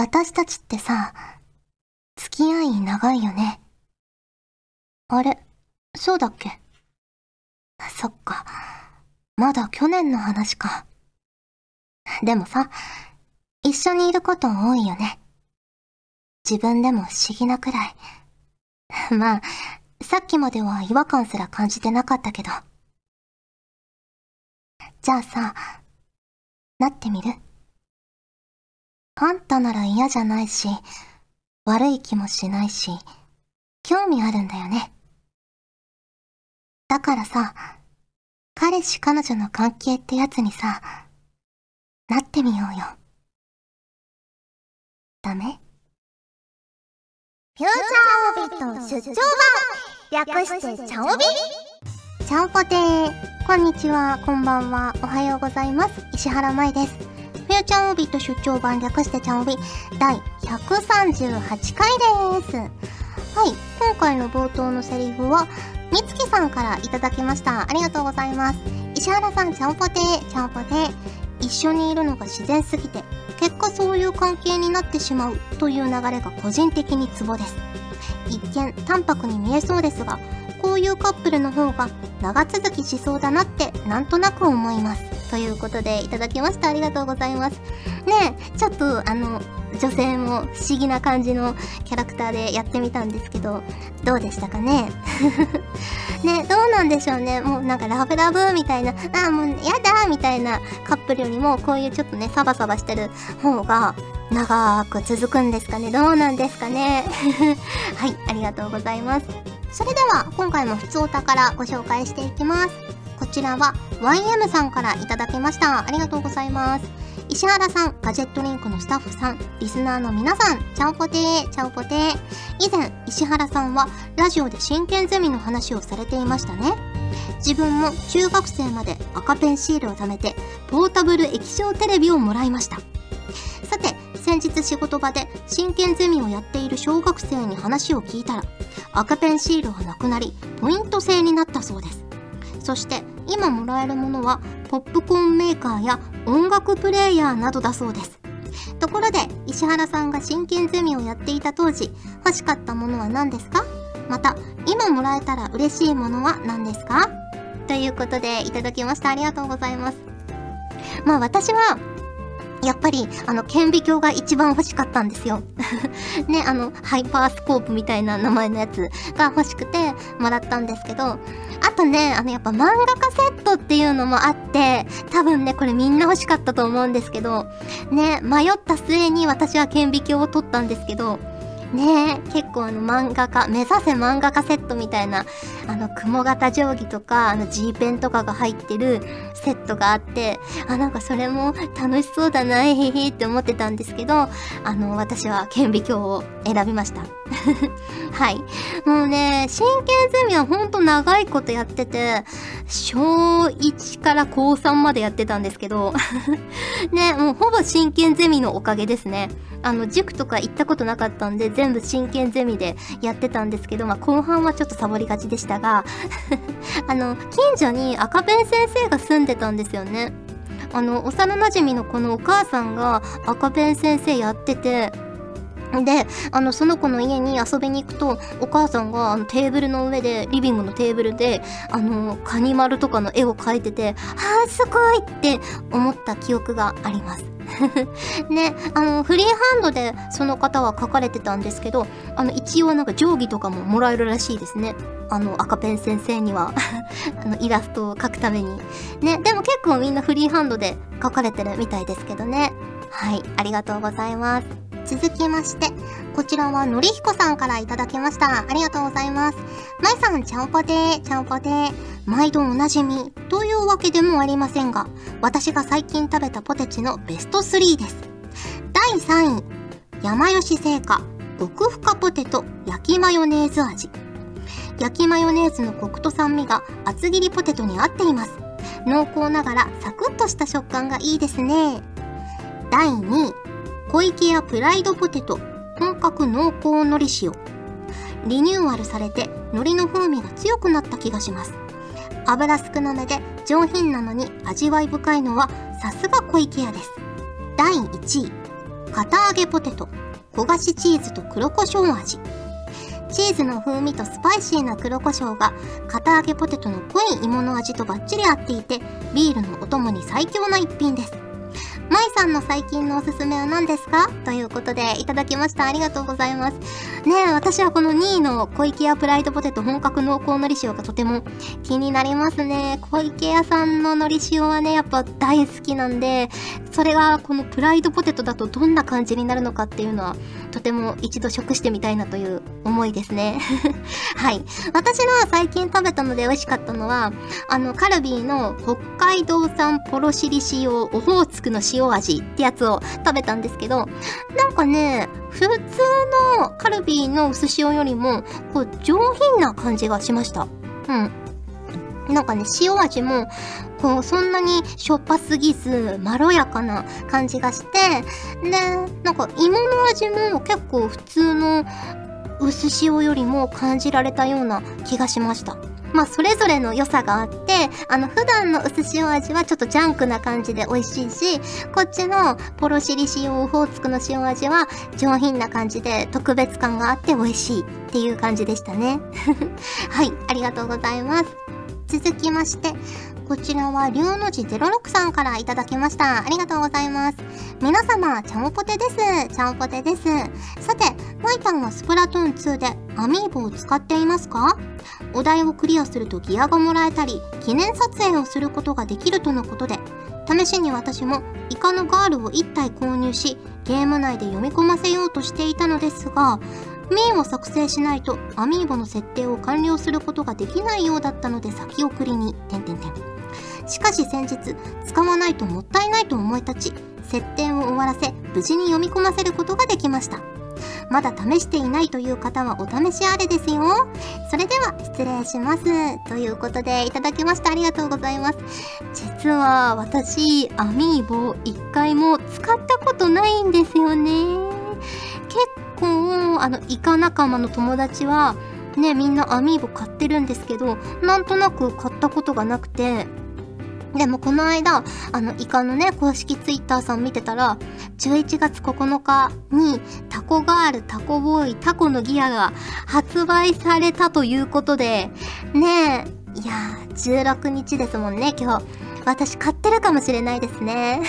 私たちってさ、付き合い長いよね。あれ、そうだっけ？そっか。まだ去年の話か。でもさ、一緒にいること多いよね。自分でも不思議なくらい。まあ、さっきまでは違和感すら感じてなかったけど。じゃあさ、なってみる？あんたなら嫌じゃないし、悪い気もしないし、興味あるんだよね。だからさ、彼氏彼女の関係ってやつにさ、なってみようよ。ダメ？フューチャーオビット出張版略してチャオビ？ちゃんぽてー。こんにちは、こんばんは、おはようございます。石原舞です。フューチャーオビット出張版略してちゃんおび第138回です。はい、今回の冒頭のセリフは、みつきさんからいただきました。ありがとうございます。石原さん、ちゃんぽてー、ちゃんぽてー。一緒にいるのが自然すぎて、結果そういう関係になってしまうという流れが個人的にツボです。一見淡白に見えそうですが、こういうカップルの方が長続きしそうだなってなんとなく思います。ということでいただきました。ありがとうございます。ねえ、ちょっとあの、女性も不思議な感じのキャラクターでやってみたんですけど、どうでしたかね？ねどうなんでしょうね？もうなんかラブラブみたいな、ああ、もうやだみたいなカップルよりも、こういうちょっとね、サバサバしてる方が長く続くんですかね？どうなんですかね？はい、ありがとうございます。それでは、今回も普通お宝ご紹介していきます。ちらは YM さんからいただきました。ありがとうございます。石原さん、ガジェットリンクのスタッフさん、リスナーの皆さん、チャオポテー、チャオポテー。以前、石原さんはラジオで真剣ゼミの話をされていましたね。自分も中学生まで赤ペンシールを貯めて、ポータブル液晶テレビをもらいました。さて、先日仕事場で真剣ゼミをやっている小学生に話を聞いたら、赤ペンシールがなくなり、ポイント制になったそうです。そして今もらえるものはポップコーンメーカーや音楽プレーヤーなどだそうです。ところで石原さんが真剣ゼミをやっていた当時欲しかったものは何ですか？また今もらえたら嬉しいものは何ですか？ということでいただきました。ありがとうございます。まあ私はやっぱり、あの、顕微鏡が一番欲しかったんですよ。ね、あの、ハイパースコープみたいな名前のやつが欲しくてもらったんですけど、あとね、あの、やっぱ漫画家セットっていうのもあって、多分ね、これみんな欲しかったと思うんですけど、ね、迷った末に私は顕微鏡を取ったんですけど、ね結構あの漫画家、目指せ漫画家セットみたいな、あの雲型定規とか、あの G ペンとかが入ってるセットがあって、あ、なんかそれも楽しそうだな、へへへって思ってたんですけど、あの、私は顕微鏡を選びました。はい。もうね、真剣ゼミはほんと長いことやってて、小1から高3までやってたんですけど、ね、もうほぼ真剣ゼミのおかげですね。あの、塾とか行ったことなかったんで、全部真剣ゼミでやってたんですけど、まあ、後半はちょっとサボりがちでしたが、あの、近所に赤ペン先生が住んでたんですよね。あの、幼馴染のこのお母さんが赤ペン先生やってて、で、あの、その子の家に遊びに行くと、お母さんがあのテーブルの上で、リビングのテーブルで、あの、カニ丸とかの絵を描いてて、あーすごいって思った記憶があります。ね、あの、フリーハンドでその方は書かれてたんですけど、あの、一応なんか定規とかももらえるらしいですね。あの、赤ペン先生には、あの、イラストを描くために。ね、でも結構みんなフリーハンドで書かれてるみたいですけどね。はい、ありがとうございます。続きまして、こちらはのりひこさんからいただきました。ありがとうございます。まいさん、ちゃんぽてー、ちゃんぽてー。毎度おなじみ、というわけでもありませんが、私が最近食べたポテチのベスト3です。第3位、山吉製菓、極深ポテト、焼きマヨネーズ味。焼きマヨネーズのコクと酸味が厚切りポテトに合っています。濃厚ながらサクッとした食感がいいですね。第2位、小池屋プライドポテト本格濃厚海苔塩リニューアルされて海苔の風味が強くなった気がします油少なめで上品なのに味わい深いのはさすが小池屋です第1位堅揚げポテト、焦がしチーズと黒胡椒味。チーズの風味とスパイシーな黒胡椒が、堅揚げポテトの濃い芋の味とバッチリ合っていて、ビールのお供に最強な一品です。まいさんの最近のおすすめは何ですか？ということでいただきました。ありがとうございます。ねえ、私はこの2位の小池屋プライドポテト本格濃厚のり塩がとても気になりますね。小池屋さんののり塩はね、やっぱ大好きなんで、それがこのプライドポテトだとどんな感じになるのかっていうのは、とても一度食してみたいなという思いですね。はい。私の最近食べたので美味しかったのは、あの、カルビーの北海道産ポロシリ塩オホーツクの塩味ってやつを食べたんですけど、なんかね、普通のカルビーの薄塩よりも、こう、上品な感じがしました。うん。なんかね、塩味も、こう、そんなにしょっぱすぎず、まろやかな感じがして、で、なんか芋の味も結構普通の薄塩よりも感じられたような気がしました。まあ、それぞれの良さがあって、あの、普段の薄塩味はちょっとジャンクな感じで美味しいし、こっちのポロシリ塩オホーツクの塩味は上品な感じで特別感があって美味しいっていう感じでしたね。はい、ありがとうございます。続きまして、こちらは、龍の字06さんからいただきました。ありがとうございます。皆様、ちゃんぽてです。ちゃんぽてです。さて、マイタンはスプラトゥーン2でアミーボを使っていますか？お題をクリアするとギアがもらえたり、記念撮影をすることができるとのことで、試しに私もイカのガールを1体購入し、ゲーム内で読み込ませようとしていたのですが、ミーを作成しないとアミーボの設定を完了することができないようだったので先送りに、点々点。しかし先日、使わないともったいないと思い立ち、設定を終わらせ、無事に読み込ませることができました。まだ試していないという方はお試しあれですよ。それでは失礼します。ということでいただきましたありがとうございます。実は私、アミーボ一回も使ったことないんですよね。結構、あの、イカ仲間の友達は、ね、みんなアミーボ買ってるんですけど、なんとなく買ったことがなくて、でもこの間、あの、イカのね、公式ツイッターさん見てたら、11月9日にタコガール、タコボーイ、タコのギアが発売されたということで、ねえ、いやー、16日ですもんね、今日。私買ってるかもしれないですね。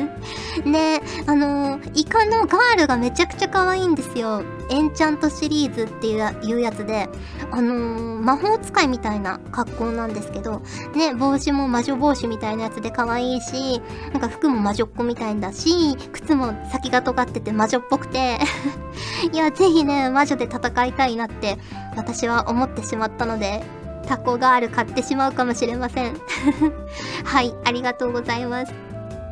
ねあのー、イカのガールがめちゃくちゃ可愛いんですよ。エンチャントシリーズっていうやつで、あのー、魔法使いみたいな格好なんですけど、ね、帽子も魔女帽子みたいなやつで可愛いし、なんか服も魔女っ子みたいだし、靴も先が尖ってて魔女っぽくて、いや、ぜひね、魔女で戦いたいなって私は思ってしまったので、タコガール買ってしまうかもしれません。はい、ありがとうございます。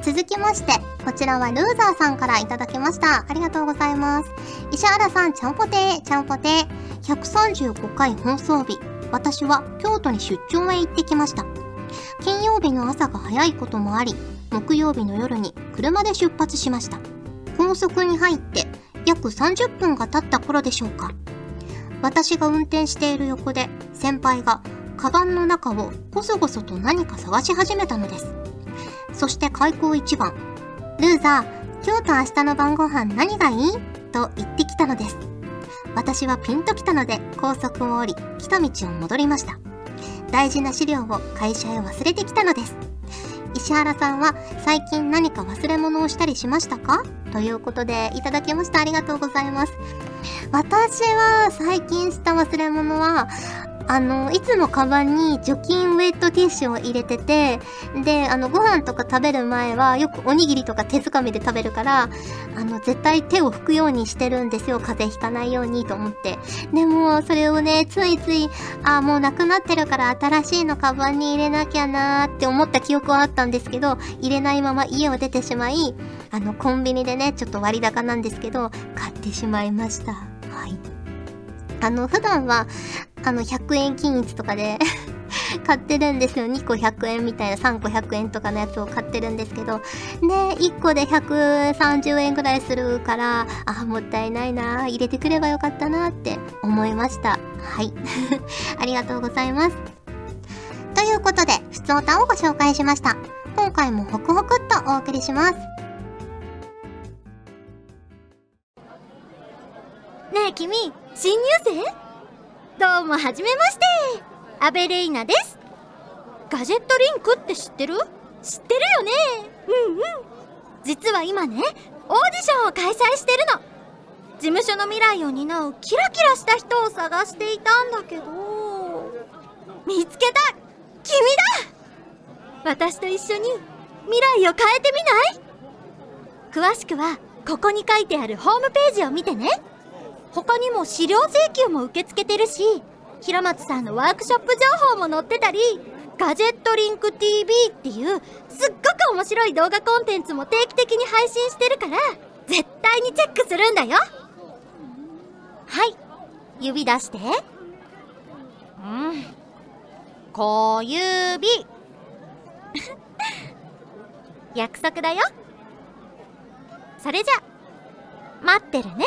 続きまして、こちらはルーザーさんからいただきました。ありがとうございます。石原さん、ちゃんぽてー、ちゃんぽてー。135回放送日、私は京都に出張へ行ってきました。金曜日の朝が早いこともあり、木曜日の夜に車で出発しました。高速に入って約30分が経った頃でしょうか。私が運転している横で先輩がカバンの中をごそごそと何か探し始めたのです。そして開口一番、ルーザー、今日と明日の晩ご飯何がいい？と言ってきたのです。私はピンときたので高速を降り、来た道を戻りました。大事な資料を会社へ忘れてきたのです。石原さんは最近何か忘れ物をしたりしましたか？ということでいただきました。ありがとうございます。私は最近した忘れ物は、あの、いつもカバンに除菌ウェットティッシュを入れてて、で、あの、ご飯とか食べる前はよくおにぎりとか手づかみで食べるから、あの、絶対手を拭くようにしてるんですよ。風邪ひかないようにと思って。でも、それをね、ついつい、あ、もうなくなってるから新しいのカバンに入れなきゃなーって思った記憶はあったんですけど、入れないまま家を出てしまい、あの、コンビニでね、ちょっと割高なんですけど、買ってしまいました。はい。あの、普段は、あの、100円均一とかで 買ってるんですよ。2個100円みたいな3個100円とかのやつを買ってるんですけど、ね、1個で130円ぐらいするから、あ、もったいないな、入れてくればよかったなって思いました。はい。ありがとうございます。ということで、ふつおたをご紹介しました。今回もホクホクっとお送りします。ねえ君新入生？どうもはじめまして。アベレイナです。ガジェットリンクって知ってる？知ってるよね。うんうん。実は今ねオーディションを開催してるの。事務所の未来を担うキラキラした人を探していたんだけど。見つけた。君だ。私と一緒に未来を変えてみない？詳しくはここに書いてあるホームページを見てね他にも資料請求も受け付けてるし平松さんのワークショップ情報も載ってたりガジェットリンク TV っていうすっごく面白い動画コンテンツも定期的に配信してるから絶対にチェックするんだよ。はい。指出して。うん。小指。約束だよ。それじゃ。待ってるね。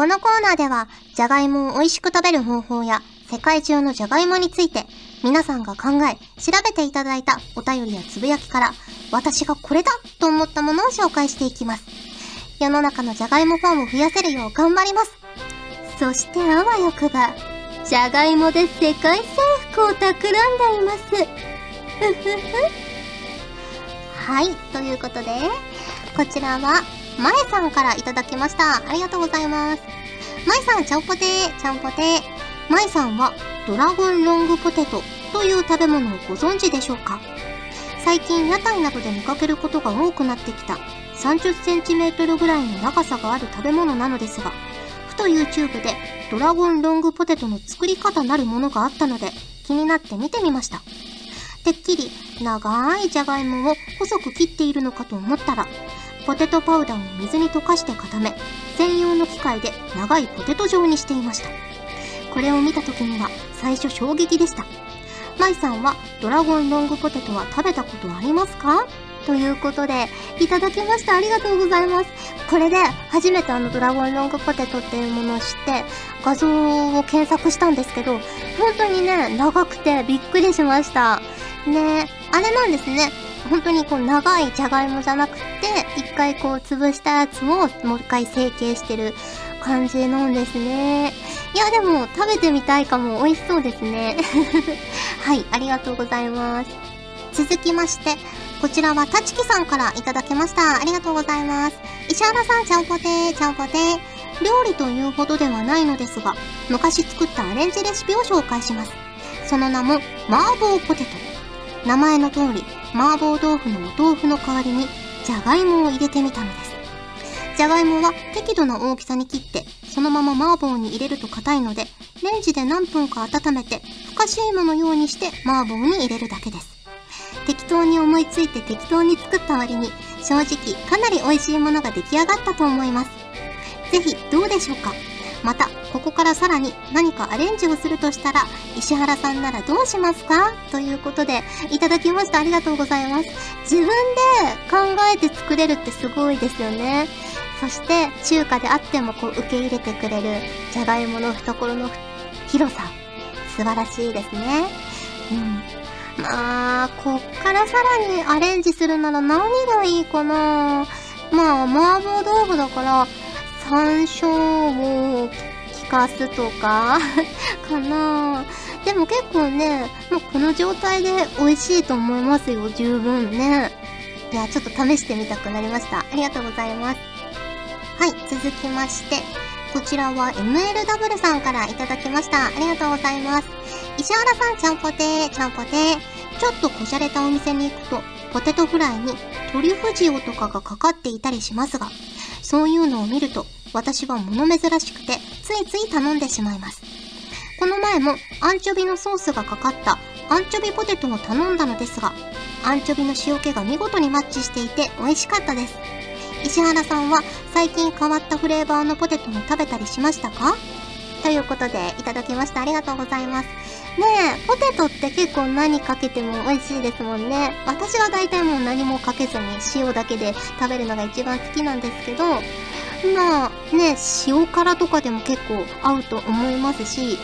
このコーナーでは、じゃがいもを美味しく食べる方法や、世界中のじゃがいもについて、皆さんが考え、調べていただいたお便りやつぶやきから、私がこれだと思ったものを紹介していきます。世の中のじゃがいもファンを増やせるよう頑張ります。そしてあわよくば、じゃがいもで世界征服を企んでいます。ふふふ。はい、ということで、こちらは、まえさんからいただきました。ありがとうございます。まえさん、ちゃんぽてー、ちゃんぽてー。まえさんは、ドラゴンロングポテトという食べ物をご存知でしょうか？最近屋台などで見かけることが多くなってきた30センチメートルぐらいの長さがある食べ物なのですが、ふと YouTube でドラゴンロングポテトの作り方なるものがあったので気になって見てみました。てっきり長いじゃがいもを細く切っているのかと思ったら、ポテトパウダーを水に溶かして固め、専用の機械で長いポテト状にしていました。これを見た時には最初衝撃でした。舞さんはドラゴンロングポテトは食べたことありますか？ということで、いただきました。ありがとうございます。これで初めてあのドラゴンロングポテトっていうものを知って、画像を検索したんですけど、本当にね、長くてびっくりしました。ねあれなんですね。本当にこう長いじゃがいもじゃなくて、回こう潰したやつをもう一回成形してる感じなんですね。いや、でも食べてみたいかも。美味しそうですね。はい、ありがとうございます。続きまして、こちらはたちきさんからいただきました。ありがとうございます。石原さん、ちゃんぽてー、ちゃんぽてー。料理というほどではないのですが、昔作ったアレンジレシピを紹介します。その名も、麻婆ポテト。名前の通り、麻婆豆腐のお豆腐の代わりに、じゃがいもを入れてみたのです。じゃがいもは適度な大きさに切って、そのまま麻婆に入れると硬いので、レンジで何分か温めて、ふかし芋のようにして麻婆に入れるだけです。適当に思いついて適当に作った割に、正直かなり美味しいものが出来上がったと思います。ぜひどうでしょうか？また、ここからさらに何かアレンジをするとしたら、石原さんならどうしますか？ということで、いただきました。ありがとうございます。自分で考えて作れるってすごいですよね。そして、中華であってもこう受け入れてくれる、じゃがいもの懐の広さ。素晴らしいですね。うん。まあ、こっからさらにアレンジするなら何がいいかな？まあ、麻婆豆腐だから、山椒を効かすとか かなでも結構ね、もうこの状態で美味しいと思いますよ、十分ね。いや、ちょっと試してみたくなりました。ありがとうございます。はい、続きまして、こちらは MLW さんからいただきました。ありがとうございます。石原さん、ちゃんぽてー、ちゃんぽてー。ちょっとこじゃれたお店に行くと、ポテトフライにトリュフ塩とかがかかっていたりしますが、そういうのを見ると、私は物珍しくて、ついつい頼んでしまいます。この前もアンチョビのソースがかかったアンチョビポテトを頼んだのですが、アンチョビの塩気が見事にマッチしていて美味しかったです。石原さんは最近変わったフレーバーのポテトも食べたりしましたか？ということでいただきました。ありがとうございます。ねえ、ポテトって結構何かけても美味しいですもんね。私は大体もう何もかけずに塩だけで食べるのが一番好きなんですけど、まあね、塩辛とかでも結構合うと思いますし、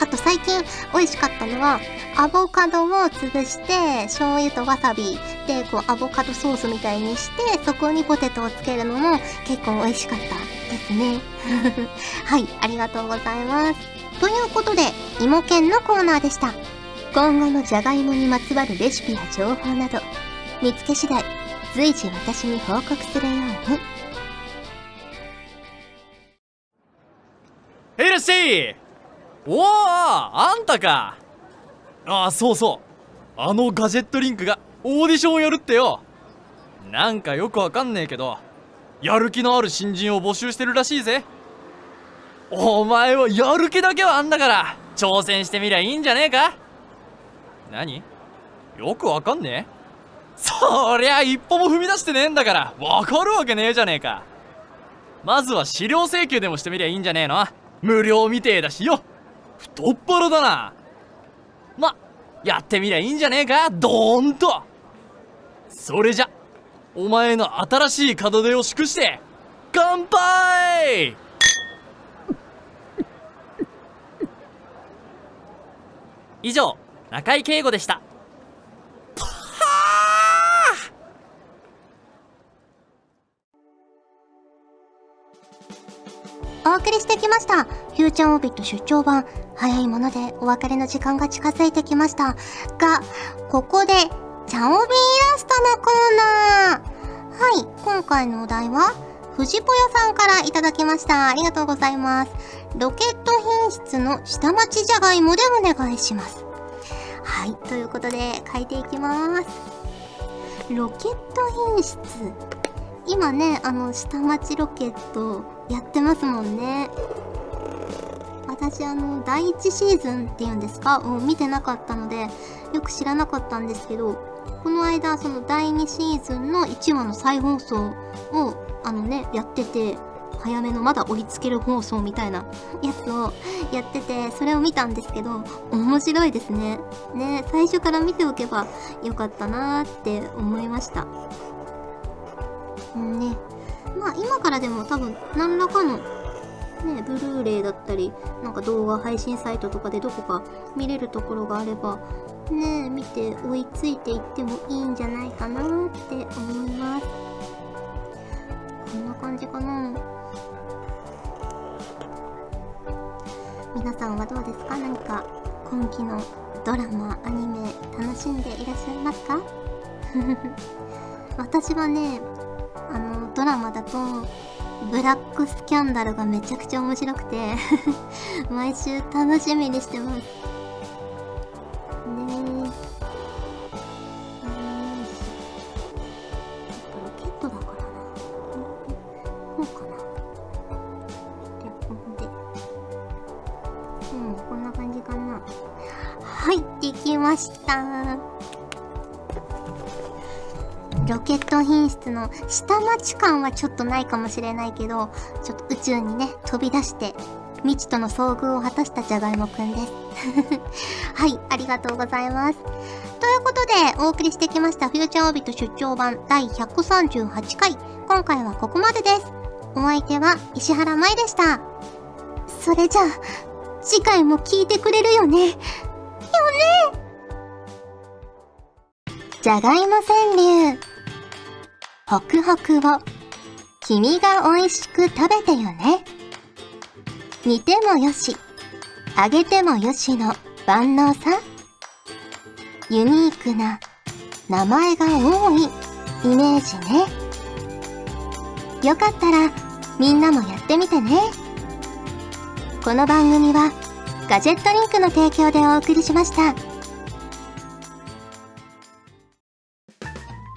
あと最近美味しかったのは、アボカドを潰して、醤油とわさびで、こう、アボカドソースみたいにして、そこにポテトをつけるのも結構美味しかったですね。はい、ありがとうございます。ということで、芋犬のコーナーでした。今後のじゃがいもにまつわるレシピや情報など、見つけ次第、随時私に報告するように。しい。おおあんたか。ああそうそう。あのガジェットリンクがオーディションをやるってよ。なんかよくわかんねえけどやる気のある新人を募集してるらしいぜ。お前はやる気だけはあんだから挑戦してみりゃいいんじゃねえか。何？よくわかんねえ？そりゃ一歩も踏み出してねえんだからわかるわけねえじゃねえか。まずは資料請求でもしてみりゃいいんじゃねえの。無料みてえだしよ。太っ腹だな。まやってみりゃいいんじゃねえか。ドーンと。それじゃお前の新しい門出を祝して乾杯。以上中井圭吾でした。お送りしてきました。フューチャーオービット出張版。早いものでお別れの時間が近づいてきました。が、ここで、チャオビーイラストのコーナー。はい、今回のお題は、藤ぽよさんからいただきました。ありがとうございます。ロケット品質の下町じゃがいもでお願いします。はい、ということで書いていきます。ロケット品質。今ね、あの、下町ロケットやってますもんね。私、あの、第1シーズンっていうんですか？を見てなかったので、よく知らなかったんですけど、この間、その第2シーズンの1話の再放送を、あのね、やってて、早めのまだ追いつける放送みたいなやつをやってて、それを見たんですけど、面白いですね。ね、最初から見ておけばよかったなーって思いました。うんね。まあ今からでも多分何らかのね、ブルーレイだったり、なんか動画配信サイトとかでどこか見れるところがあれば、ね、見て追いついていってもいいんじゃないかなって思います。こんな感じかな皆さんはどうですか？何か今期のドラマ、アニメ楽しんでいらっしゃいますか？私はね、あの、ドラマだと、ブラックスキャンダルがめちゃくちゃ面白くて 毎週楽しみにしてます。ねえ。よいしょロケットだからな。こうかな。で、こんで。うん、こんな感じかな。はい、できました。ロケット品質の下町感はちょっとないかもしれないけど、ちょっと宇宙にね、飛び出して、未知との遭遇を果たしたじゃがいもくんです。はい、ありがとうございます。ということで、お送りしてきましたフューチャーオービット出張版第138回。今回はここまでです。お相手は石原舞でした。それじゃあ、次回も聞いてくれるよね。よねじゃがいも川柳。ホクホクを君が美味しく食べてよね。煮てもよし、揚げてもよしの万能さ。ユニークな名前が多いイメージね。よかったらみんなもやってみてね。この番組はガジェットリンクの提供でお送りしました。